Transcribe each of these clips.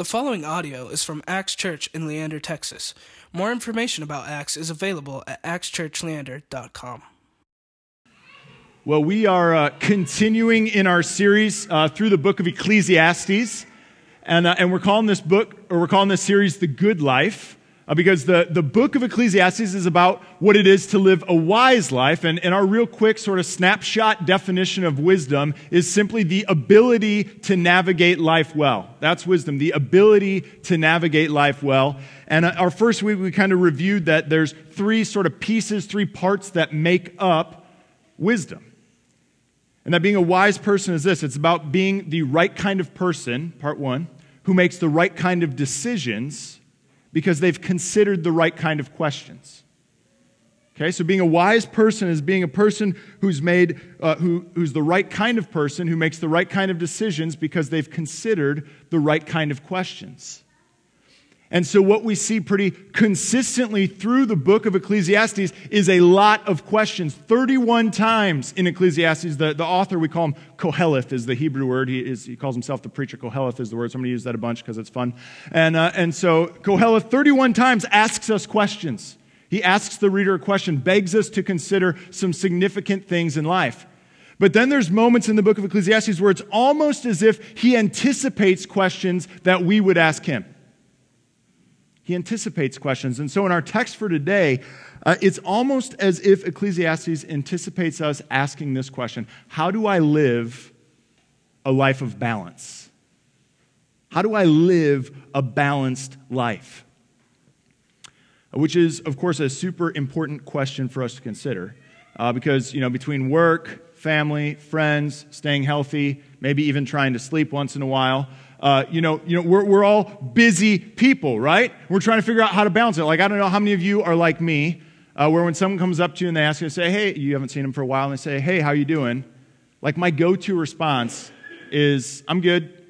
The following audio is from Axe Church in Leander, Texas. More information about Axe is available at axechurchleander.com. Well, we are uh, continuing in our series uh, through the book of Ecclesiastes, and, uh, and we're calling this book, or we're calling this series The Good Life. Uh, because the, the book of Ecclesiastes is about what it is to live a wise life. And, and our real quick sort of snapshot definition of wisdom is simply the ability to navigate life well. That's wisdom, the ability to navigate life well. And uh, our first week, we kind of reviewed that there's three sort of pieces, three parts that make up wisdom. And that being a wise person is this it's about being the right kind of person, part one, who makes the right kind of decisions because they've considered the right kind of questions. Okay, so being a wise person is being a person who's made, uh, who, who's the right kind of person, who makes the right kind of decisions because they've considered the right kind of questions. And so, what we see pretty consistently through the book of Ecclesiastes is a lot of questions. 31 times in Ecclesiastes, the, the author, we call him Koheleth, is the Hebrew word. He, is, he calls himself the preacher. Koheleth is the word. So I'm going to use that a bunch because it's fun. And, uh, and so, Koheleth 31 times asks us questions. He asks the reader a question, begs us to consider some significant things in life. But then there's moments in the book of Ecclesiastes where it's almost as if he anticipates questions that we would ask him. He anticipates questions. And so in our text for today, uh, it's almost as if Ecclesiastes anticipates us asking this question How do I live a life of balance? How do I live a balanced life? Which is, of course, a super important question for us to consider. Uh, because, you know, between work, family, friends, staying healthy, maybe even trying to sleep once in a while, uh, you know, you know we're, we're all busy people, right? We're trying to figure out how to balance it. Like, I don't know how many of you are like me, uh, where when someone comes up to you and they ask you to say, hey, you haven't seen them for a while, and they say, hey, how you doing? Like, my go-to response is, I'm good,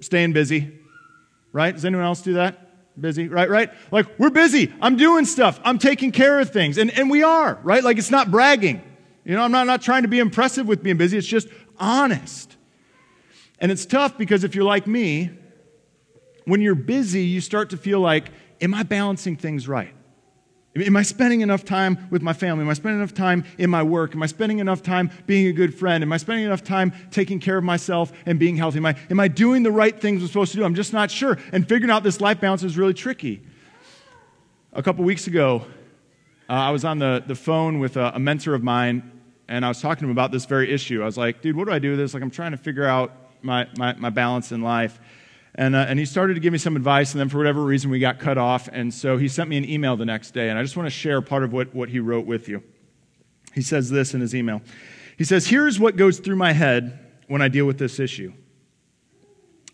staying busy, right? Does anyone else do that? Busy, right, right? Like, we're busy. I'm doing stuff. I'm taking care of things. And, and we are, right? Like, it's not bragging. You know, I'm not, not trying to be impressive with being busy. It's just honest. And it's tough because if you're like me, when you're busy, you start to feel like, am I balancing things right? Am I spending enough time with my family? Am I spending enough time in my work? Am I spending enough time being a good friend? Am I spending enough time taking care of myself and being healthy? Am I, am I doing the right things I'm supposed to do? I'm just not sure. And figuring out this life balance is really tricky. A couple weeks ago, uh, I was on the, the phone with a, a mentor of mine, and I was talking to him about this very issue. I was like, dude, what do I do with this? Like, I'm trying to figure out my, my, my balance in life. And, uh, and he started to give me some advice, and then for whatever reason, we got cut off. And so he sent me an email the next day, and I just want to share part of what, what he wrote with you. He says this in his email He says, Here's what goes through my head when I deal with this issue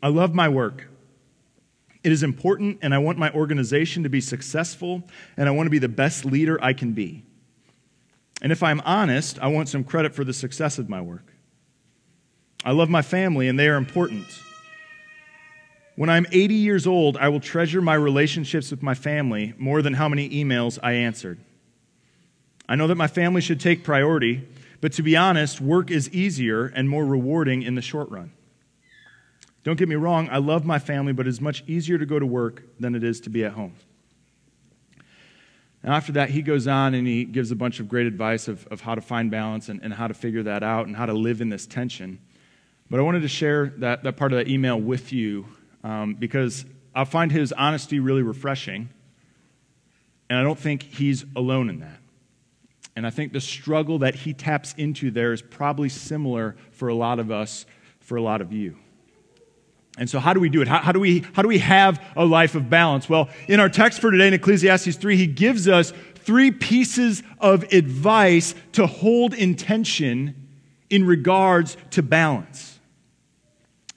I love my work. It is important, and I want my organization to be successful, and I want to be the best leader I can be. And if I'm honest, I want some credit for the success of my work. I love my family, and they are important. When I'm 80 years old, I will treasure my relationships with my family more than how many emails I answered. I know that my family should take priority, but to be honest, work is easier and more rewarding in the short run. Don't get me wrong, I love my family, but it's much easier to go to work than it is to be at home. And after that, he goes on and he gives a bunch of great advice of, of how to find balance and, and how to figure that out and how to live in this tension. But I wanted to share that, that part of that email with you um, because I find his honesty really refreshing. And I don't think he's alone in that. And I think the struggle that he taps into there is probably similar for a lot of us, for a lot of you. And so, how do we do it? How, how, do we, how do we have a life of balance? Well, in our text for today in Ecclesiastes 3, he gives us three pieces of advice to hold intention in regards to balance.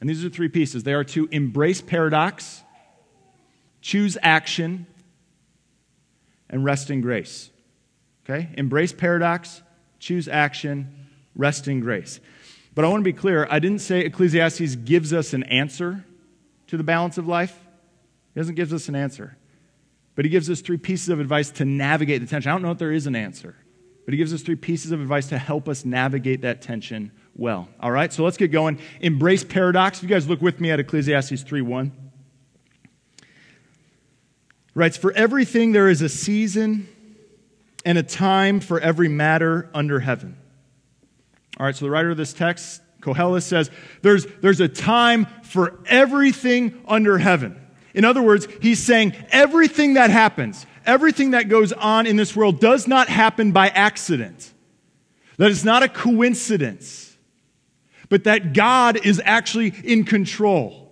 And these are three pieces they are to embrace paradox, choose action, and rest in grace. Okay? Embrace paradox, choose action, rest in grace. But I want to be clear I didn't say Ecclesiastes gives us an answer to the balance of life. He doesn't give us an answer. But he gives us three pieces of advice to navigate the tension. I don't know if there is an answer, but he gives us three pieces of advice to help us navigate that tension well. All right, so let's get going. Embrace paradox. If you guys look with me at Ecclesiastes 3 1. writes, For everything there is a season and a time for every matter under heaven. All right, so the writer of this text, Koheleth, says there's, there's a time for everything under heaven. In other words, he's saying everything that happens, everything that goes on in this world does not happen by accident. That it's not a coincidence, but that God is actually in control.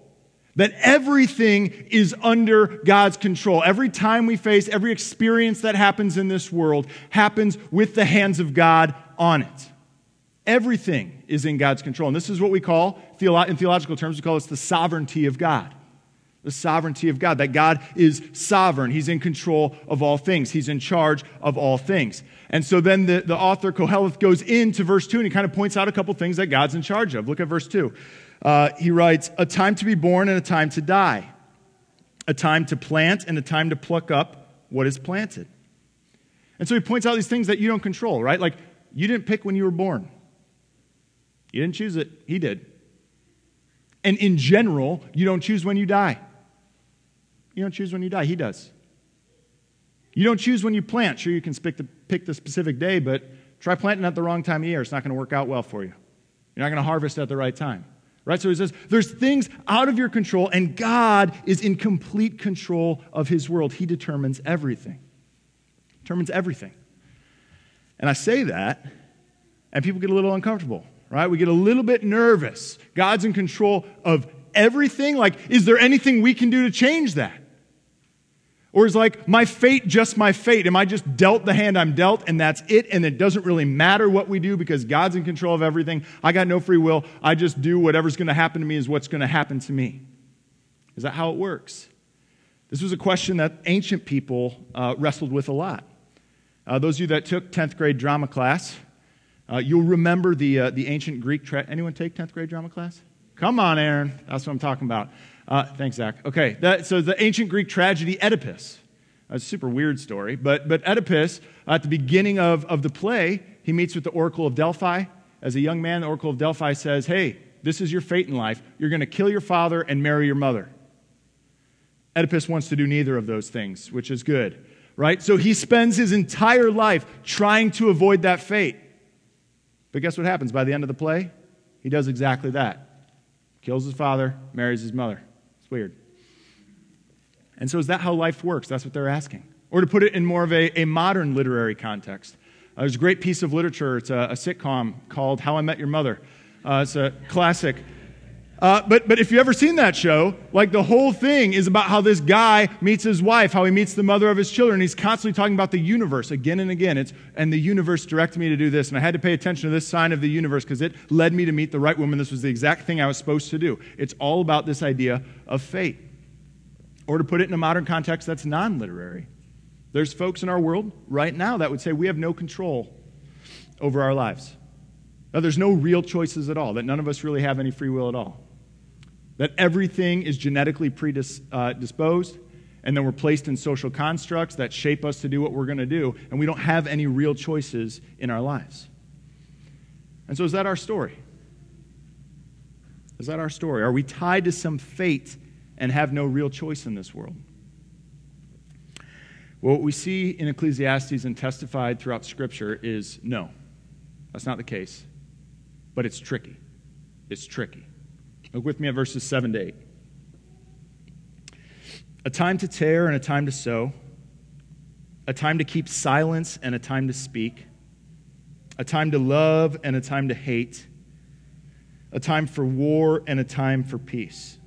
That everything is under God's control. Every time we face, every experience that happens in this world happens with the hands of God on it. Everything is in God's control. And this is what we call, in theological terms, we call this the sovereignty of God. The sovereignty of God, that God is sovereign. He's in control of all things, He's in charge of all things. And so then the, the author Koheleth goes into verse 2 and he kind of points out a couple things that God's in charge of. Look at verse 2. Uh, he writes, A time to be born and a time to die, a time to plant and a time to pluck up what is planted. And so he points out these things that you don't control, right? Like, you didn't pick when you were born, you didn't choose it, he did. And in general, you don't choose when you die. You don't choose when you die, he does. You don't choose when you plant. Sure, you can pick the, pick the specific day, but try planting at the wrong time of year. It's not going to work out well for you. You're not going to harvest at the right time. Right? So he says, there's things out of your control, and God is in complete control of his world. He determines everything. Determines everything. And I say that, and people get a little uncomfortable, right? We get a little bit nervous. God's in control of everything. Like, is there anything we can do to change that? Or is like, my fate just my fate? Am I just dealt the hand I'm dealt and that's it? And it doesn't really matter what we do because God's in control of everything. I got no free will. I just do whatever's going to happen to me is what's going to happen to me. Is that how it works? This was a question that ancient people uh, wrestled with a lot. Uh, those of you that took 10th grade drama class, uh, you'll remember the, uh, the ancient Greek. Tra- Anyone take 10th grade drama class? Come on, Aaron. That's what I'm talking about. Uh, thanks, Zach. Okay, that, so the ancient Greek tragedy Oedipus. a super weird story, but, but Oedipus, at the beginning of, of the play, he meets with the Oracle of Delphi. As a young man, the Oracle of Delphi says, Hey, this is your fate in life. You're going to kill your father and marry your mother. Oedipus wants to do neither of those things, which is good, right? So he spends his entire life trying to avoid that fate. But guess what happens? By the end of the play, he does exactly that kills his father, marries his mother weird. And so, is that how life works? That's what they're asking. Or to put it in more of a, a modern literary context, uh, there's a great piece of literature. It's a, a sitcom called How I Met Your Mother. Uh, it's a classic. Uh, but, but if you've ever seen that show, like the whole thing is about how this guy meets his wife, how he meets the mother of his children. He's constantly talking about the universe again and again. It's, and the universe directed me to do this. And I had to pay attention to this sign of the universe because it led me to meet the right woman. This was the exact thing I was supposed to do. It's all about this idea of fate. Or to put it in a modern context that's non literary. There's folks in our world right now that would say we have no control over our lives. Now, there's no real choices at all, that none of us really have any free will at all that everything is genetically predisposed, uh, and then we're placed in social constructs that shape us to do what we're going to do, and we don't have any real choices in our lives. And so, is that our story? Is that our story? Are we tied to some fate and have no real choice in this world? Well, what we see in Ecclesiastes and testified throughout Scripture is no, that's not the case. But it's tricky. It's tricky. Look with me at verses 7 to 8. A time to tear and a time to sow, a time to keep silence and a time to speak, a time to love and a time to hate, a time for war and a time for peace.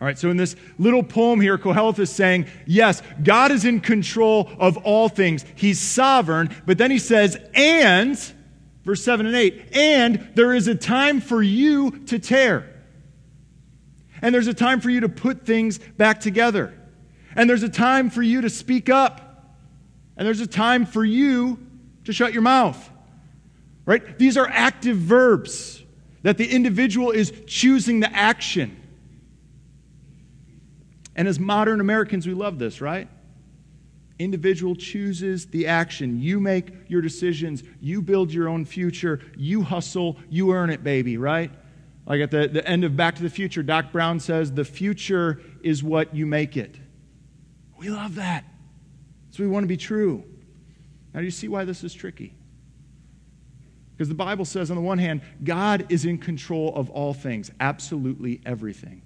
All right, so in this little poem here, Koheleth is saying, yes, God is in control of all things. He's sovereign, but then he says, and Verse 7 and 8. And there is a time for you to tear. And there's a time for you to put things back together. And there's a time for you to speak up. And there's a time for you to shut your mouth. Right? These are active verbs that the individual is choosing the action. And as modern Americans, we love this, right? Individual chooses the action. You make your decisions. You build your own future. You hustle. You earn it, baby, right? Like at the, the end of Back to the Future, Doc Brown says, The future is what you make it. We love that. So we want to be true. Now, do you see why this is tricky? Because the Bible says, on the one hand, God is in control of all things, absolutely everything.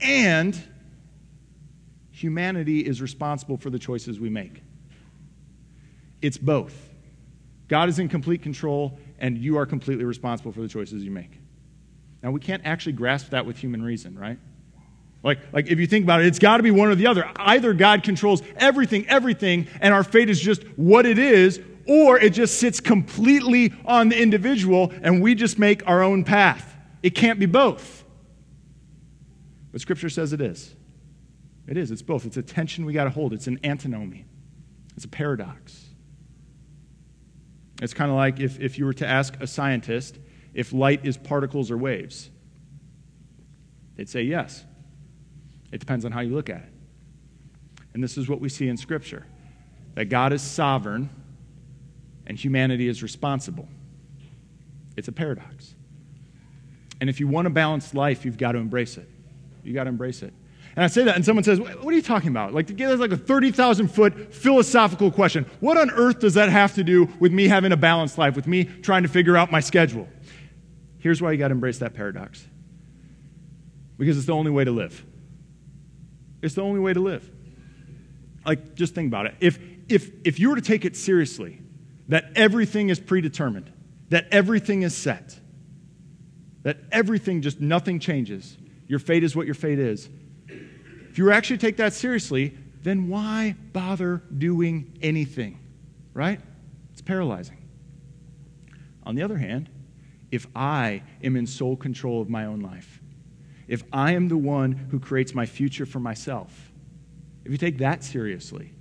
And humanity is responsible for the choices we make. It's both. God is in complete control, and you are completely responsible for the choices you make. Now, we can't actually grasp that with human reason, right? Like, like if you think about it, it's got to be one or the other. Either God controls everything, everything, and our fate is just what it is, or it just sits completely on the individual and we just make our own path. It can't be both. But Scripture says it is. It is. It's both. It's a tension we got to hold, it's an antinomy, it's a paradox. It's kind of like if, if you were to ask a scientist if light is particles or waves. They'd say yes. It depends on how you look at it. And this is what we see in Scripture that God is sovereign and humanity is responsible. It's a paradox. And if you want a balanced life, you've got to embrace it. You've got to embrace it. And I say that, and someone says, What are you talking about? Like, that's like a 30,000 foot philosophical question. What on earth does that have to do with me having a balanced life, with me trying to figure out my schedule? Here's why you got to embrace that paradox because it's the only way to live. It's the only way to live. Like, just think about it. If, if, if you were to take it seriously, that everything is predetermined, that everything is set, that everything just nothing changes, your fate is what your fate is, if you actually take that seriously, then why bother doing anything? Right? It's paralyzing. On the other hand, if I am in sole control of my own life, if I am the one who creates my future for myself, if you take that seriously,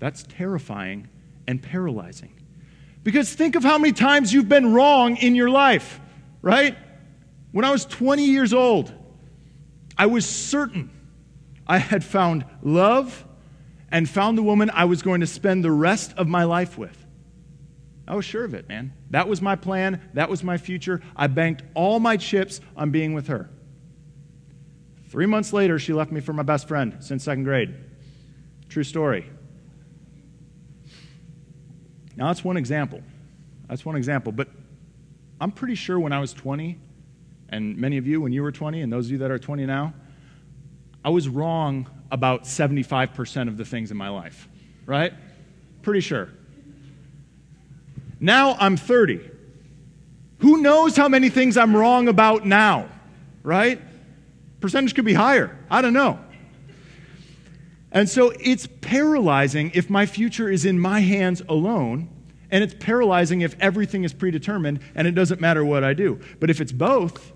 that's terrifying and paralyzing. Because think of how many times you've been wrong in your life, right? When I was 20 years old, I was certain I had found love and found the woman I was going to spend the rest of my life with. I was sure of it, man. That was my plan. That was my future. I banked all my chips on being with her. Three months later, she left me for my best friend since second grade. True story. Now, that's one example. That's one example. But I'm pretty sure when I was 20, and many of you when you were 20, and those of you that are 20 now, I was wrong about 75% of the things in my life, right? Pretty sure. Now I'm 30. Who knows how many things I'm wrong about now, right? Percentage could be higher. I don't know. And so it's paralyzing if my future is in my hands alone, and it's paralyzing if everything is predetermined and it doesn't matter what I do. But if it's both,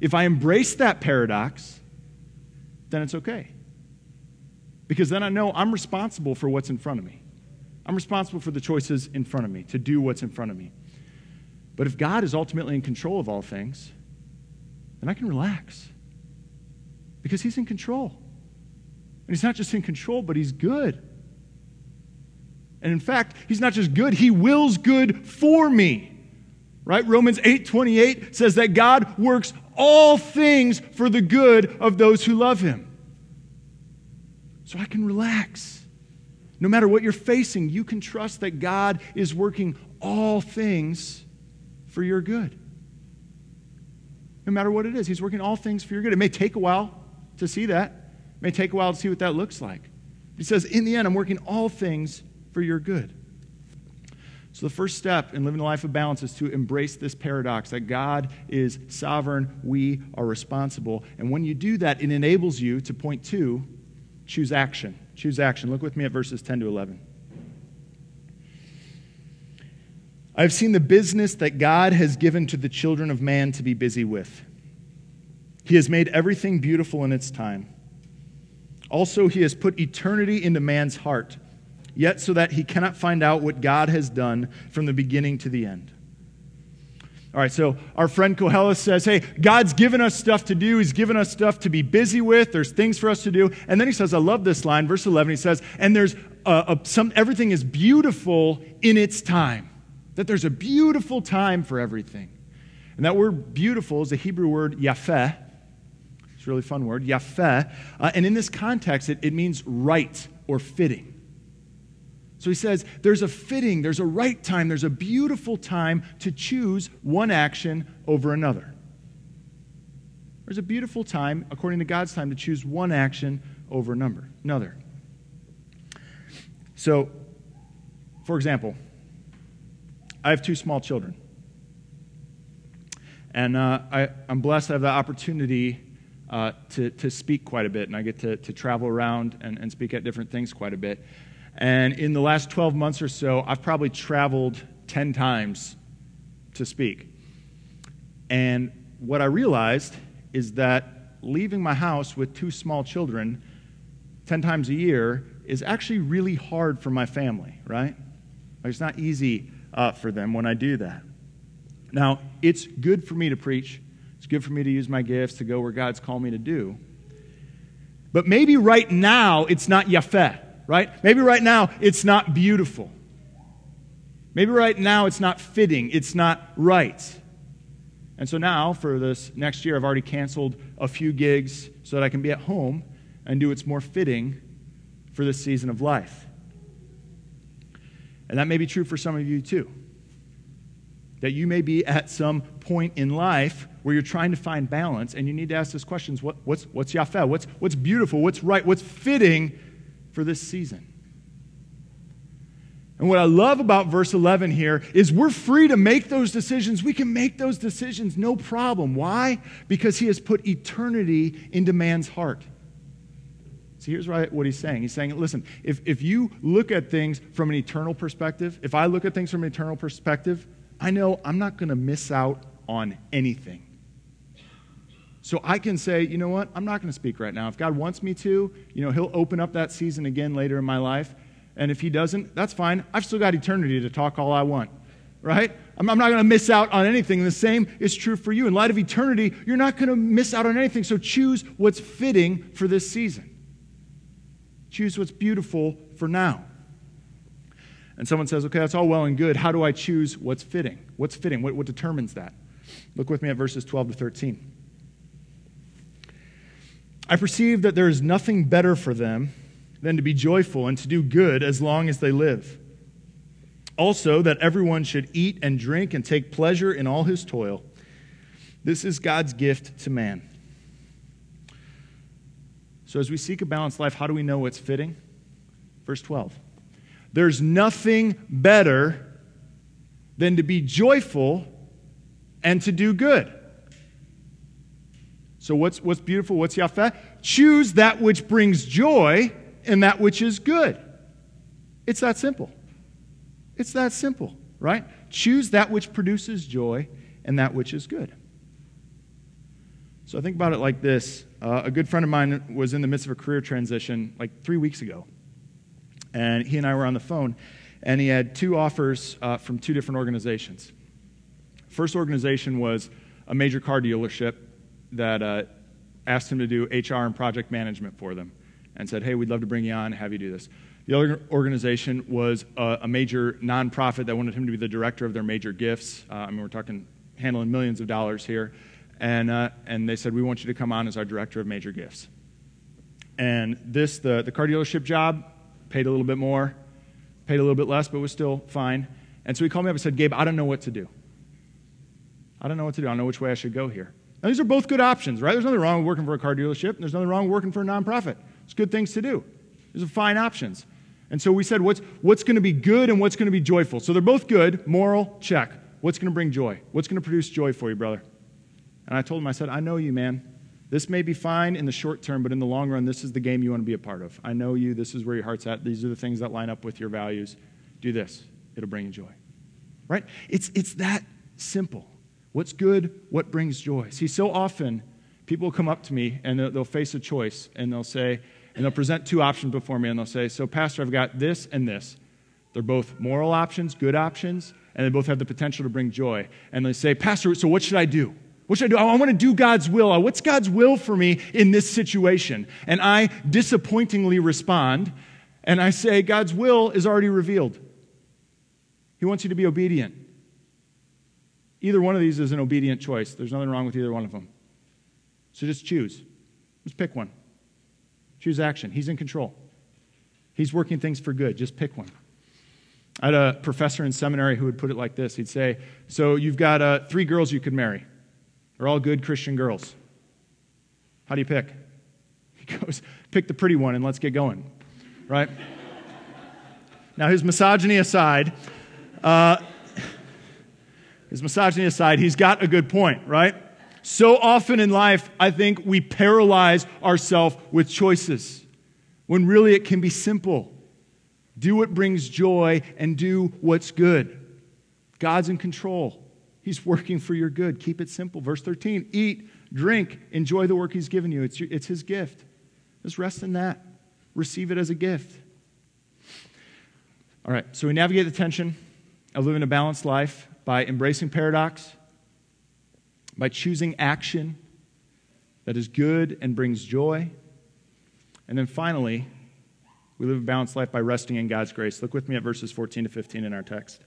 if I embrace that paradox, then it's okay. Because then I know I'm responsible for what's in front of me. I'm responsible for the choices in front of me, to do what's in front of me. But if God is ultimately in control of all things, then I can relax. Because He's in control. And He's not just in control, but He's good. And in fact, He's not just good, He wills good for me. Right? Romans 8 28 says that God works all things for the good of those who love him. So I can relax. No matter what you're facing, you can trust that God is working all things for your good. No matter what it is, He's working all things for your good. It may take a while to see that, it may take a while to see what that looks like. He says, In the end, I'm working all things for your good. So, the first step in living a life of balance is to embrace this paradox that God is sovereign, we are responsible. And when you do that, it enables you to point to choose action. Choose action. Look with me at verses 10 to 11. I have seen the business that God has given to the children of man to be busy with. He has made everything beautiful in its time. Also, He has put eternity into man's heart yet so that he cannot find out what God has done from the beginning to the end. All right, so our friend Koheleth says, Hey, God's given us stuff to do. He's given us stuff to be busy with. There's things for us to do. And then he says, I love this line, verse 11. He says, And there's a, a, some, everything is beautiful in its time. That there's a beautiful time for everything. And that word beautiful is the Hebrew word yafeh. It's a really fun word, yafeh. Uh, and in this context, it, it means right or fitting. So he says there's a fitting, there's a right time, there's a beautiful time to choose one action over another. There's a beautiful time, according to God's time, to choose one action over another. So, for example, I have two small children. And uh, I, am blessed to have the opportunity uh, to, to speak quite a bit, and I get to, to travel around and, and speak at different things quite a bit. And in the last 12 months or so, I've probably traveled 10 times to speak. And what I realized is that leaving my house with two small children 10 times a year is actually really hard for my family, right? It's not easy uh, for them when I do that. Now, it's good for me to preach, it's good for me to use my gifts to go where God's called me to do. But maybe right now it's not Yafeh, right? Maybe right now it's not beautiful. Maybe right now it's not fitting, it's not right. And so now, for this next year, I've already canceled a few gigs so that I can be at home and do what's more fitting for this season of life. And that may be true for some of you too. That you may be at some point in life where you're trying to find balance and you need to ask those questions what, what's, what's Yafeh? What's, what's beautiful? What's right? What's fitting for this season? And what I love about verse 11 here is we're free to make those decisions. We can make those decisions no problem. Why? Because he has put eternity into man's heart. See, here's what he's saying. He's saying, listen, if, if you look at things from an eternal perspective, if I look at things from an eternal perspective, I know I'm not going to miss out on anything. So I can say, you know what? I'm not going to speak right now. If God wants me to, you know, He'll open up that season again later in my life. And if He doesn't, that's fine. I've still got eternity to talk all I want, right? I'm, I'm not going to miss out on anything. And the same is true for you. In light of eternity, you're not going to miss out on anything. So choose what's fitting for this season. Choose what's beautiful for now. And someone says, okay, that's all well and good. How do I choose what's fitting? What's fitting? What, what determines that? Look with me at verses 12 to 13. I perceive that there is nothing better for them than to be joyful and to do good as long as they live. Also, that everyone should eat and drink and take pleasure in all his toil. This is God's gift to man. So, as we seek a balanced life, how do we know what's fitting? Verse 12. There's nothing better than to be joyful and to do good. So, what's, what's beautiful? What's Yafeh? Choose that which brings joy and that which is good. It's that simple. It's that simple, right? Choose that which produces joy and that which is good. So I think about it like this. Uh, a good friend of mine was in the midst of a career transition like three weeks ago. And he and I were on the phone, and he had two offers uh, from two different organizations. First organization was a major car dealership that uh, asked him to do HR and project management for them and said, Hey, we'd love to bring you on, have you do this. The other organization was a, a major nonprofit that wanted him to be the director of their major gifts. Uh, I mean, we're talking handling millions of dollars here and, uh, and they said, We want you to come on as our director of major gifts. And this, the, the car dealership job, paid a little bit more, paid a little bit less, but was still fine. And so he called me up and said, Gabe, I don't know what to do. I don't know what to do. I don't know which way I should go here. Now, these are both good options, right? There's nothing wrong with working for a car dealership, there's nothing wrong with working for a nonprofit. It's good things to do. These are fine options. And so we said, what's, what's going to be good and what's going to be joyful? So they're both good, moral, check. What's going to bring joy? What's going to produce joy for you, brother? And I told him, I said, I know you, man. This may be fine in the short term, but in the long run, this is the game you want to be a part of. I know you. This is where your heart's at. These are the things that line up with your values. Do this, it'll bring you joy. Right? It's, it's that simple. What's good? What brings joy? See, so often people come up to me and they'll, they'll face a choice and they'll say, and they'll present two options before me and they'll say, So, Pastor, I've got this and this. They're both moral options, good options, and they both have the potential to bring joy. And they say, Pastor, so what should I do? What should I do? I want to do God's will. Uh, what's God's will for me in this situation? And I disappointingly respond and I say, God's will is already revealed. He wants you to be obedient. Either one of these is an obedient choice. There's nothing wrong with either one of them. So just choose. Just pick one. Choose action. He's in control. He's working things for good. Just pick one. I had a professor in seminary who would put it like this He'd say, So you've got uh, three girls you could marry. They're all good Christian girls. How do you pick? He goes, Pick the pretty one and let's get going. Right? now, his misogyny aside, uh, his misogyny aside, he's got a good point, right? So often in life, I think we paralyze ourselves with choices when really it can be simple. Do what brings joy and do what's good. God's in control. He's working for your good. Keep it simple. Verse 13 eat, drink, enjoy the work He's given you. It's, it's His gift. Just rest in that. Receive it as a gift. All right, so we navigate the tension of living a balanced life by embracing paradox, by choosing action that is good and brings joy. And then finally, we live a balanced life by resting in God's grace. Look with me at verses 14 to 15 in our text.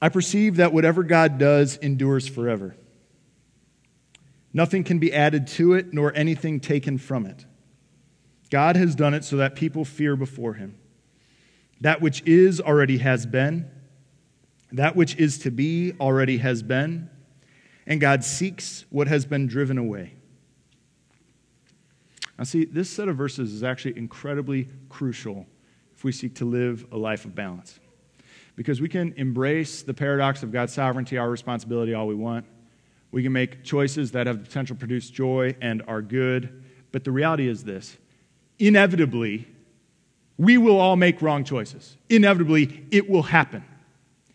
I perceive that whatever God does endures forever. Nothing can be added to it, nor anything taken from it. God has done it so that people fear before him. That which is already has been, that which is to be already has been, and God seeks what has been driven away. Now, see, this set of verses is actually incredibly crucial if we seek to live a life of balance. Because we can embrace the paradox of God's sovereignty, our responsibility, all we want. We can make choices that have the potential to produce joy and are good. But the reality is this inevitably, we will all make wrong choices. Inevitably, it will happen.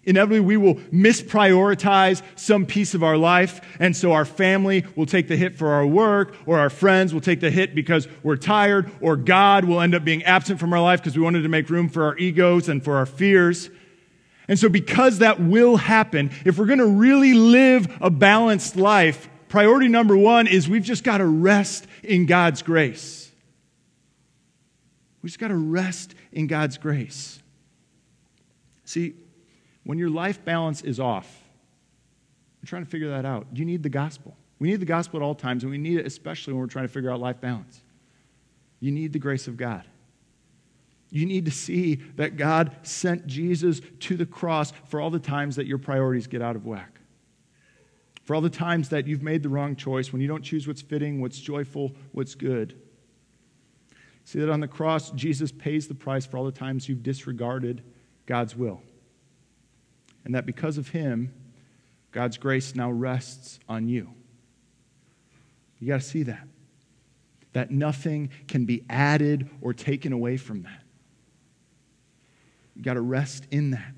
Inevitably, we will misprioritize some piece of our life, and so our family will take the hit for our work, or our friends will take the hit because we're tired, or God will end up being absent from our life because we wanted to make room for our egos and for our fears. And so, because that will happen, if we're going to really live a balanced life, priority number one is we've just got to rest in God's grace. We just got to rest in God's grace. See, when your life balance is off, you're trying to figure that out. You need the gospel. We need the gospel at all times, and we need it especially when we're trying to figure out life balance. You need the grace of God. You need to see that God sent Jesus to the cross for all the times that your priorities get out of whack. For all the times that you've made the wrong choice, when you don't choose what's fitting, what's joyful, what's good. See that on the cross, Jesus pays the price for all the times you've disregarded God's will and that because of him, God's grace now rests on you. You got to see that. That nothing can be added or taken away from that. You got to rest in that.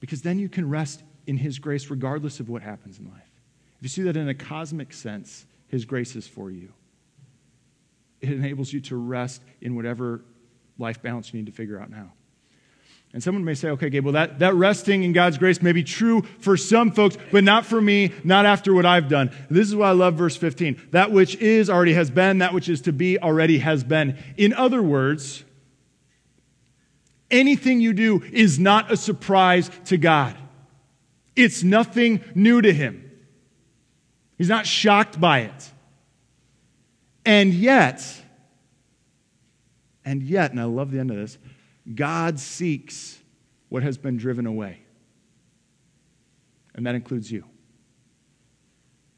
Because then you can rest in His grace regardless of what happens in life. If you see that in a cosmic sense, His grace is for you. It enables you to rest in whatever life balance you need to figure out now. And someone may say, okay, Gabe, well, that, that resting in God's grace may be true for some folks, but not for me, not after what I've done. This is why I love verse 15. That which is already has been, that which is to be already has been. In other words, anything you do is not a surprise to God, it's nothing new to Him. He's not shocked by it. And yet, and yet, and I love the end of this, God seeks what has been driven away. And that includes you.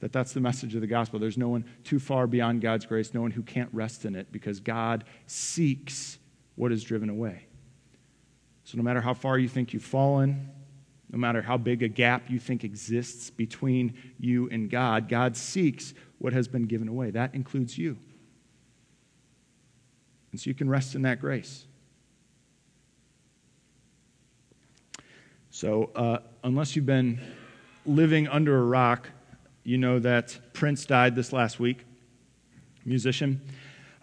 That that's the message of the gospel. There's no one too far beyond God's grace, no one who can't rest in it because God seeks what is driven away. So no matter how far you think you've fallen, no matter how big a gap you think exists between you and God, God seeks what has been given away. That includes you. And so you can rest in that grace. So, uh, unless you've been living under a rock, you know that Prince died this last week, musician.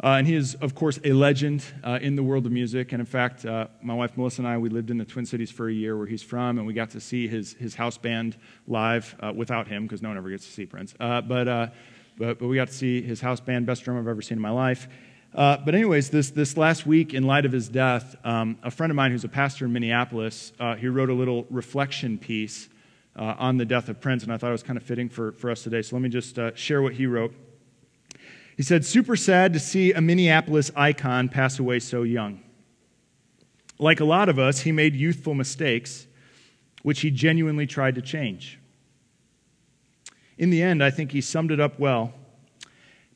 Uh, and he is, of course, a legend uh, in the world of music. And in fact, uh, my wife Melissa and I, we lived in the Twin Cities for a year where he's from, and we got to see his, his house band live uh, without him because no one ever gets to see Prince. Uh, but, uh, but, but we got to see his house band, best drum I've ever seen in my life. But, anyways, this, this last week, in light of his death, um, a friend of mine who's a pastor in Minneapolis, he wrote a little reflection piece on the death of Prince, and I thought it was kind of fitting for, for us today. So let me just share what he wrote. He said, Super sad to see a Minneapolis icon pass away so young. Like a lot of us, he made youthful mistakes, which he genuinely tried to change. In the end, I think he summed it up well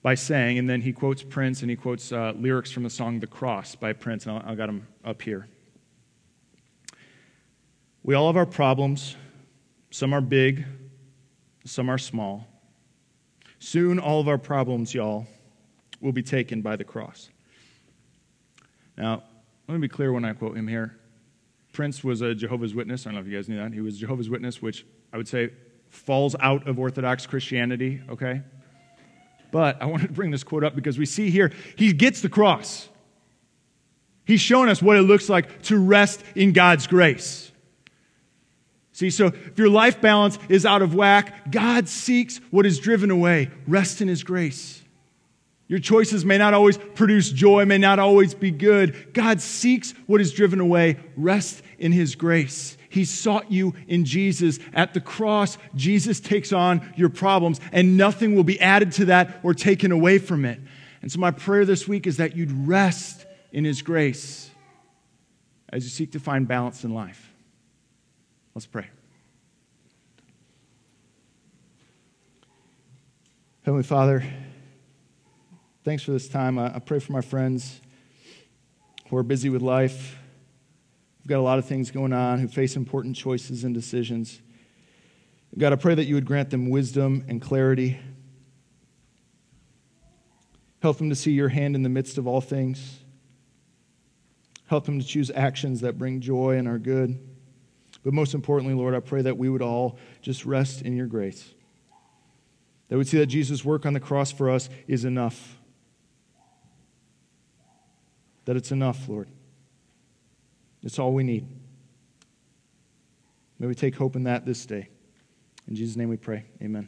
by saying, and then he quotes Prince and he quotes uh, lyrics from the song The Cross by Prince, and i got them up here. We all have our problems. Some are big, some are small. Soon, all of our problems, y'all, will be taken by the cross. Now, let me be clear when I quote him here. Prince was a Jehovah's Witness. I don't know if you guys knew that. He was Jehovah's Witness, which I would say falls out of Orthodox Christianity, okay? But I wanted to bring this quote up because we see here he gets the cross. He's showing us what it looks like to rest in God's grace. See, so if your life balance is out of whack, God seeks what is driven away. Rest in His grace. Your choices may not always produce joy, may not always be good. God seeks what is driven away. Rest in His grace. He sought you in Jesus. At the cross, Jesus takes on your problems, and nothing will be added to that or taken away from it. And so, my prayer this week is that you'd rest in His grace as you seek to find balance in life. Let's pray. Heavenly Father, thanks for this time. I, pray for my friends who are busy with life, who've got a lot of things going on, who face important choices and decisions. God, I pray that you would grant them wisdom and clarity. Help them to see your hand in the midst of all things. Help them to choose actions that bring joy and are good. But most importantly, Lord, I pray that we would all just rest in your grace. That we see that Jesus' work on the cross for us is enough. That it's enough, Lord. It's all we need. May we take hope in that this day. In Jesus' name we pray. Amen.